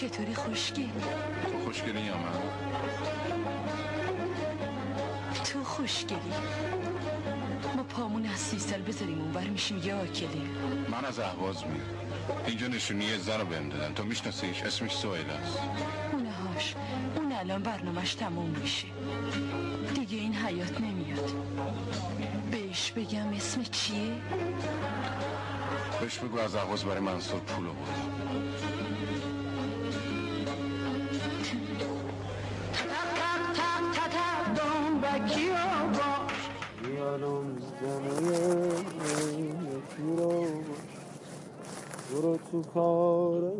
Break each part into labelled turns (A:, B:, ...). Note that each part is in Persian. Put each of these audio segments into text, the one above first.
A: چطوری خوشگلی
B: تو خوشگلی یا من؟
A: تو خوشگلی. ما پامون از سی سال بذاریم اون بر میشیم یه آکلی.
B: من از اهواز میام اینجا نشونی زن رو بهم دادن. تو میشناسیش اسمش سویل است.
A: اونه هاش. اون الان برنامهش تموم میشه. دیگه این حیات نمیاد. بهش بگم اسم چیه؟
B: بهش بگو از اهواز برای منصور پول آورد.
C: برو تو کار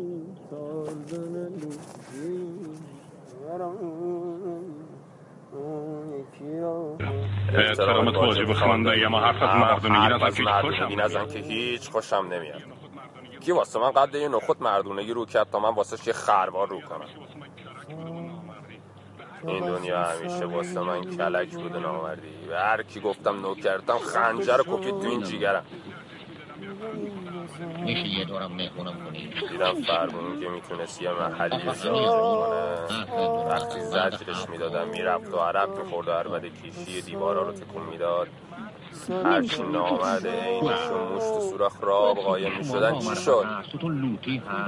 C: کاردن لوسی
D: احترام توجه به خانده ما حرف از مردونگی
E: مردونگی نزن که هیچ خوشم نمیاد کی واسه من قد یه نخود مردونگی رو کرد تا من واسه یه خروار رو کنم این دنیا همیشه واسه من کلک بوده نامردی و هر کی گفتم نوکرتم خنجر کوپید تو این جیگرم
F: میشه یه دورم مهمونم کنی
E: دیدم فرمون که می‌تونست یه محلی کنه وقتی زجرش می‌دادم می‌رفت و عرق می‌خورد و عربد کیشی دیوارا رو تکون می‌داد هرچی نامرد عینشون مشت و سوراخ راب قایم می‌شدن چی شد؟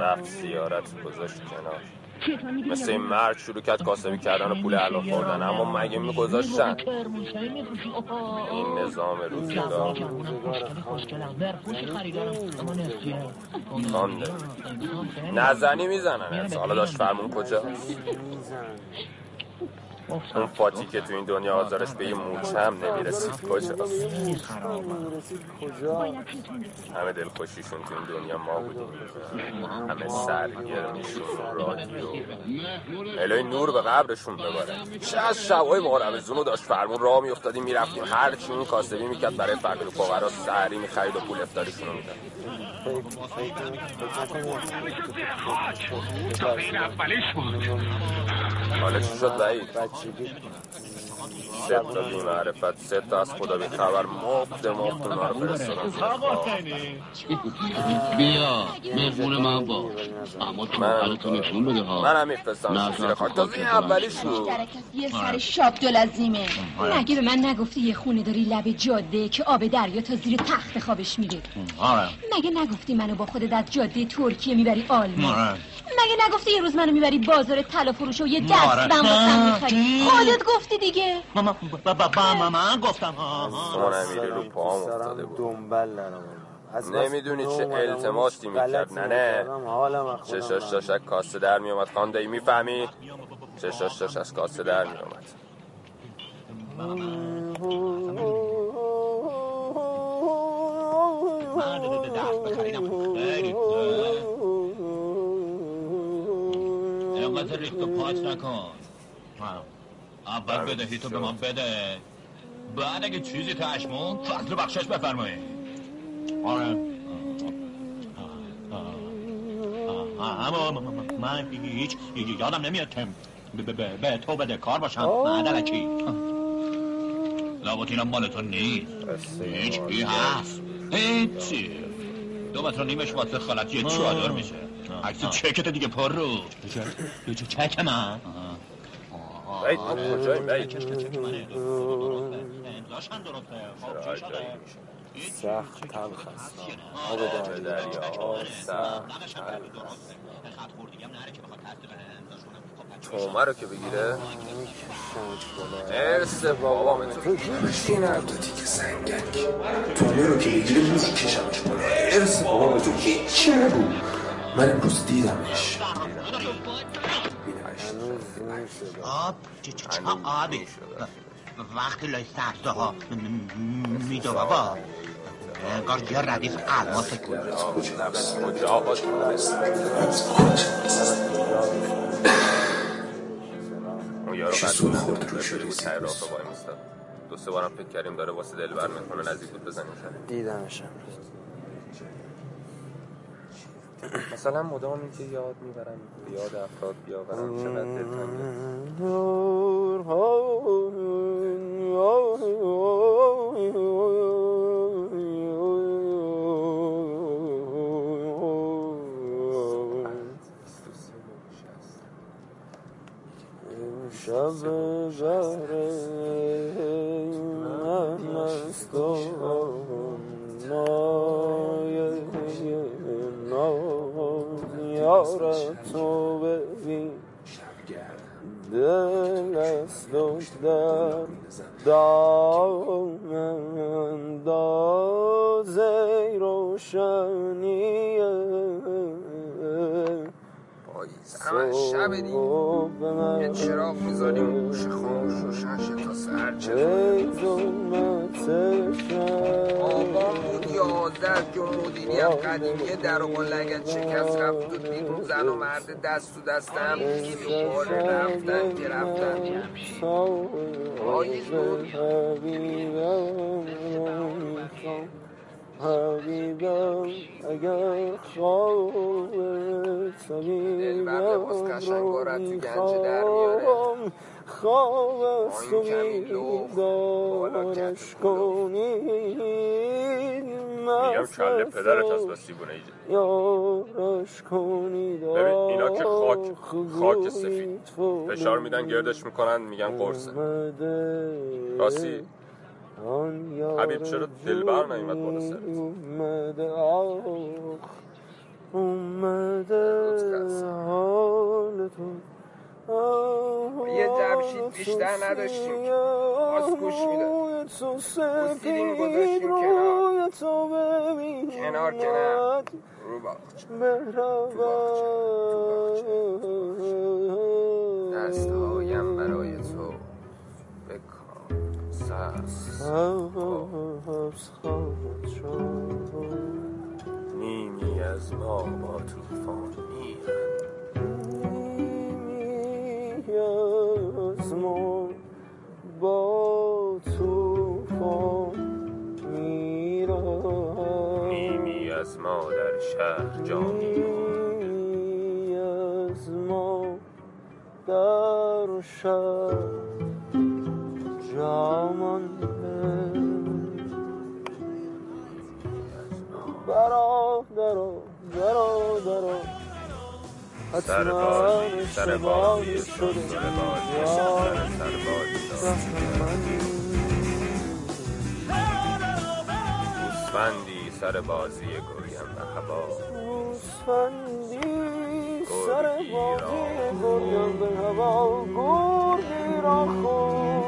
E: رفت زیارت گذاشت کنار. مثل این مرد شروع کرد کاسبی کردن و پول علا خوردن اما مگه میگذاشتن؟ این نظام روزگار داری نزنی می‌زنن. حالا داشت فرمون کجاست؟ اون فاتی که تو این دنیا آزارش به یه موچه هم نمی‌رسید. کجاست؟ همه دلخوشیشون تو این دنیا ما بودیم. همه سرگرمیشون رادیو. الهی نور به قبرشون بباره. چه از شبهای مقربزون رو داشت. فرمون راه میافتادیم می‌رفتیم. هر چی اون کاسبی می‌کرد برای فقیر و فقرا سحری می‌خرید و پول افتاریشون رو می‌داد. حالا چی شد وعید سه تا بی معرفت سه تا از خدا بی خبر مفت مفت اونا رو فرستادن
F: بیا مهمون من با اما تو حالتو نشون بده ها
E: من هم میفرستم زیر خاک تازه این اولیش بود
G: یه سر شاب دلازیمه مگه به من نگفتی یه خونه داری لب جاده که آب دریا تا زیر تخت خوابش میره.
F: آره.
G: مگه نگفتی منو با خودت از جاده ترکیه می‌بری آلمان؟
F: آره.
G: مگه نگفتی یه روز منو می‌بری بازار طلا فروش و یه
F: آره.
G: دستم واسم می‌خری؟
F: چی؟
G: خودت گفتی دیگه.
F: ماما با با با من گفتم ها
E: امیری رو پاهم افتاده بود.
C: دنبال نرم. از بس
E: نمی‌دونی چه التماسی می‌کرد
C: غلطی
E: نه نه
C: می‌کردم، حالم از خودم
E: چشاش داشت از کاسه در میومد خانده می‌فهمی؟ چشاش داشت از کاسه در میومد
F: اینقدر ریخت و پاچ نکن. اول بدهی تو به من بده. بعد اگه چیزی تشمون فضل بخشش بفرمایید آره. اما من هیچ یادم نمیاد که به تو بده. کار باشم. معدلکی. لابد اینم مال تو نیست. هیچ کی هست. هیچی. دو متر و نیمش واسه خالت یه چادر میشه. عکس چکت دیگه پر رو. چه چک من. چی
E: جایی
F: شده
E: میشه
C: سخت تلخ است آب
E: به
C: دریا
E: دریا سخت
F: خب
E: تومه رو که بگیره ارس بابا تو
H: این عبداتی که سنگک تومه رو که بگیره میکشمش بالا ارس بابا تو هیچی نگو من امروز دیدمش
F: آب؟ چه چه چه آبی؟ وقتی لای سبزه ها میدو بابا. انگار یه ردیف الماس
E: کجا آقا اون یارو
H: چه
E: قد
H: سو
E: بود
H: خورد رو
E: بود
H: شده
E: ته راه وای میستاد. دو سه بارم فکر کردیم داره واسه دلبر می‌کنه نزدیک بود بزنیم
C: دیدمش امروز.
E: مثلا مدام این که یاد می‌برم یاد افراد بیاورم چقدر دلتنگه.
C: دل است و در دام روشنیه
E: همه شب دیگه یه چراغ می‌ذاریم گوش خاموش روشن شه تا سهر آقا بود یازده جمهوری هم قدیمی در و لگت شکست رفت و بیرون زن و مرد دست تو دست هم باره رفتن که رفتن پاییز بود
C: حبیبم اگر خواب
E: دلبر لباس قشنگ
C: خواب است و بیدارش کنید
E: میگم کله پدرت از بس دیوونه
C: یارش کنید
E: ببین اینا که خاک خاک سفید. فشار میدن گردش می‌کنن میگن قرصه. راستی. حبیب چرا دلبر نیومد بالا سرت؟
C: اومده. حال تو.
E: یه جمشید بیشتر نداشتیم. باز گوش می‌داد.
C: تو
E: گوسفندیم گذاشتیم کنار.
C: تو
E: کنار که نه. رو باغچه دستهایم برای تو بکن سرس نیمی از ما با توفان در شهر جا میمون
C: نیمی از ما در شب جامانده برادرا برادرا
E: سر
C: حتما
E: بازی سر بازی
C: اشتباهی
E: سر
C: شده
E: سر بازی گوسفندی. سر بازی گویم به هوا.
C: گوسفندی سر بازی گرگم به هوا. گرگی را خود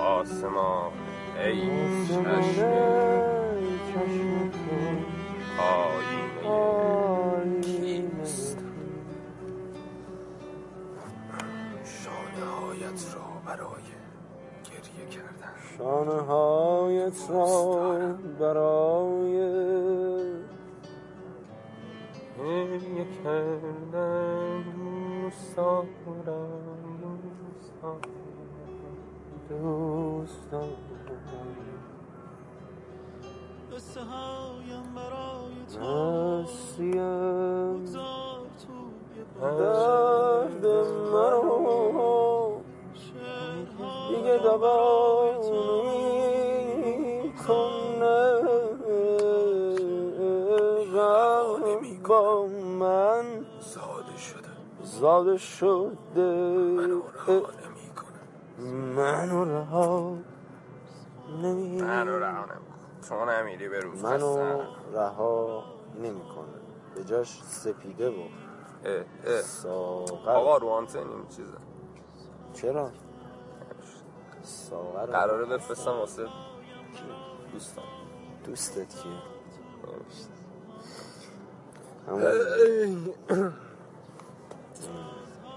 E: آسمان ای چشم.
C: چشم تو.
E: هایت را برای گریه کردن دوست دارم دوست
C: دوست دارم. نسیم. درد منو دیگه دوا با من
E: زاده شده.
C: زاده شده.
E: منو رها نمی‌کنه
C: منو رها نمی
E: منو رها نمی‌کنه تو نمیری به روز
C: منو. رها نمی‌کنه به جاش سپیده
E: اه
C: ساغر.
E: آقا رو آنتن این چیزه.
C: چرا؟ ساغر.
E: قراره بفرستم واسه دوستان.
C: دوستت کیه؟
E: نمی‌شته.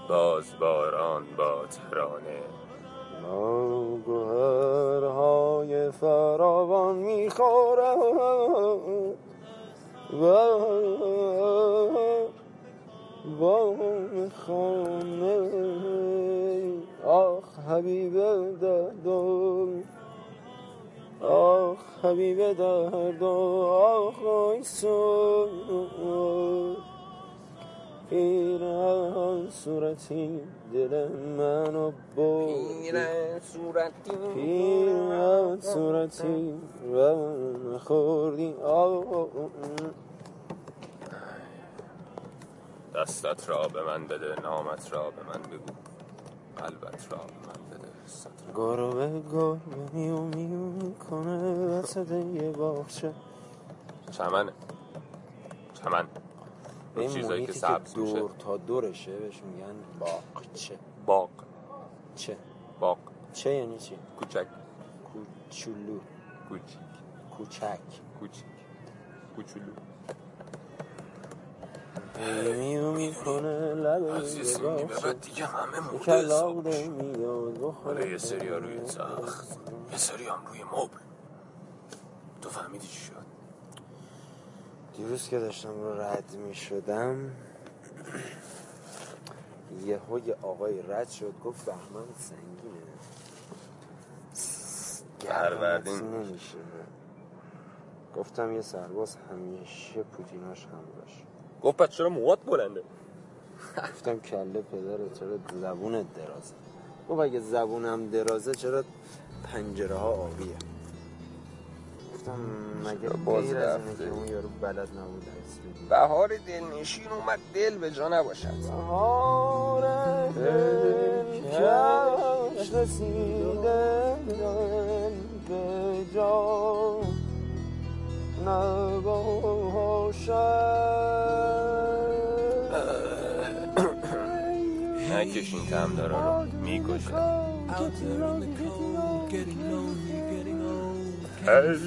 E: باز باران با ترانه.
C: گوهرهای فراوان می‌خورم. و بام خانه آخ حبیب دردم. آخ حبیب دردم آخ آیسو پیران صورتی دل منو برد
E: میره صورتی
C: پیران صورتی و خوردی آه
E: دستت را به من بده نامت را به من بگو قلبت را به من.
C: گربه گربه میو میو می‌کنه وسط یه باغچه.
E: چمنه. چمن.
C: این
E: چیزایی که سبز میشه.
C: دور تا دورشه بهش میگن باغچه.
E: باغ.
C: چه؟
E: باغ.
C: چه یعنی چی؟
E: کوچک.
C: کوچولو.
E: کوچیک.
C: کوچک.
E: کوچیک. کوچولو. به
C: باغچه
E: بعد دیگه همه
C: بخوره.
E: حالا یه سری ها روی تخت یه سری هم روی مبل. تو فهمیدی چی شد؟
C: دیروز که داشتم رو رد می شدم یه یه آقای رد شد گفت بهمن سنگینه.
E: پروردین.
C: نمیشه. گفتم یه سرباز همیشه پوتیناش هم باش
E: گفت پس چرا موات بلنده
C: گفتم کله پدره چرا زبونت درازه گفت اگه زبونم درازه چرا پنجره ها آبیه گفتم مگه
E: باز
C: غیر از اینه
E: رفته.
C: که اون یارو بلد نبود؟
E: بهار دلنشین اومد دل به جا نباشد
C: بهار دلکش رسیده دل به جا نباشد
E: نکشین تم داره رو می‌کشه هیو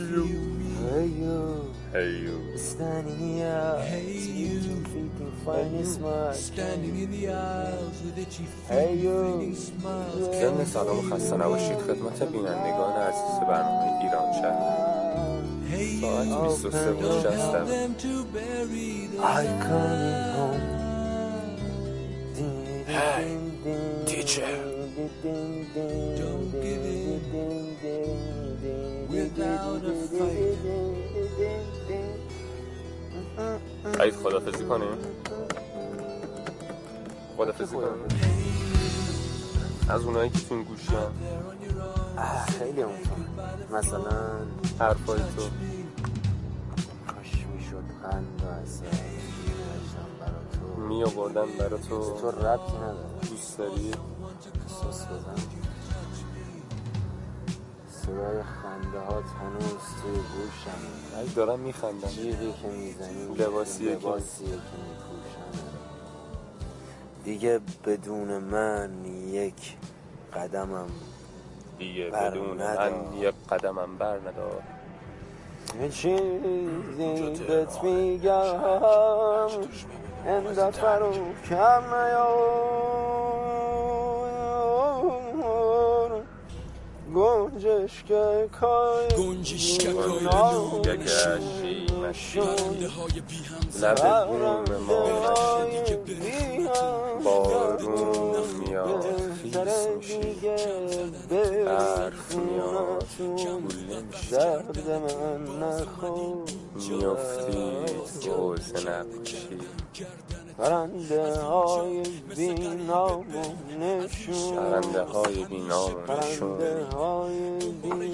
C: Hey you,
E: هیو
C: standing in the aisles finding. Standing in the aisles with
E: ضمن سلام و خسته نباشید خدمت بینندگان عزیز برنامه ایران شهر ساعت 23 و 60
C: I home.
E: Hey, teacher.
C: Don't give without a fight.
E: عید خدافزی کنیم. خدافزی کنیم از اونایی که تو این گوشی هم.
C: خیلی هم مثلا
E: حرفای تو.
C: کاش می‌شد قند و اصلا
E: می آوردن برا
C: تو
E: تو
C: ربطی نداره.
E: دوست داری؟
C: سس بزن. صدای خنده ها هنوز توی گوشم.
E: ای دارم میخندم.
C: جیغی که می‌زنی
E: لباسیه که-
C: لباسیه که میپوشن دیگه بدون من یک قدمم
E: دیگه
C: بر
E: بدون
C: ندار.
E: من یک قدمم بر ندار.
C: چیزی بهت میگم. این دفعه رو کم نیار گنجش که کای گنجش که
E: اشی مشی لب بوم ما مشی بارون میاد خیس میشی برف میاد گوله میشی میافتی حوزه نباشی
C: پرنده های بی نام و نشون.
E: پرنده های بی نام و نشون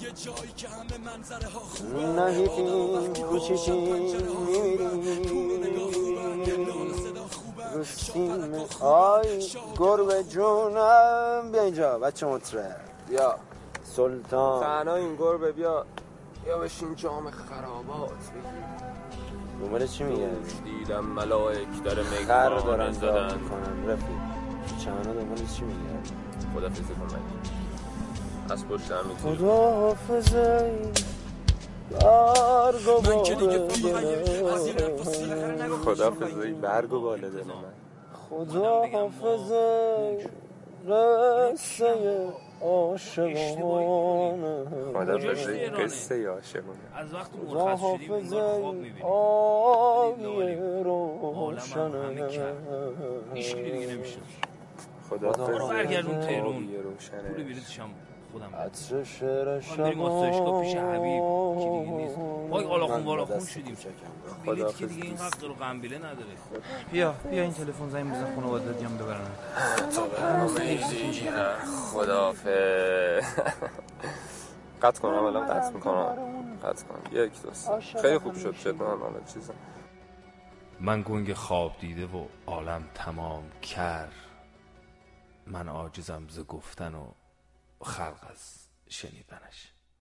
C: دردسون
E: دردمون نخورد به دردتون
C: ای تو قفص کردنتون نهیدیم کوچیکی میمیریم رو سیم آی گربه جونم. بیا اینجا بچه مطره بیا. سلطان.
E: تنها این گربه بیا. یا بشین جام خرابات.
C: دنبال چی میگه؟
E: دیدم ملائک در
C: خر
E: میگان
C: دارن
E: زدن.
C: می‌کنن. رفیق چمنه دنبال چی میگه؟
E: خدا فیزی کن از پشت هم می‌تونی.
C: خدا حافظه. برگ و
E: خدا فضایی برگ و باله دل من
C: خدا حافظه. رسه عاشقانه.
E: خدا قصه
I: از وقت مرخص انگار خواب
C: حافظه آبی روشنه.
I: دیگه نمیشه
E: خدا
C: برگردون تهرون. پول بلیتش هم خودم
J: عطر شعر
C: ما بریم آسایشگاه پیش حبیب که دیگه نیست. وای آلاخون بالاخون شدیم. بلیت که دیگه این حق رو قنبله نداره.
I: بیا بیا این تلفن زنگ بزن خانواده دیام ببرن.
E: دیگر خدافه قطع کنم الان قطع می‌کنم. قطع کنم. یک دو سه. خیلی خوب شد جدا حالا چیزا.
C: من گنگ خواب دیده و عالم تمام کر. من عاجزم ز گفتن و خلق از شنیدنش.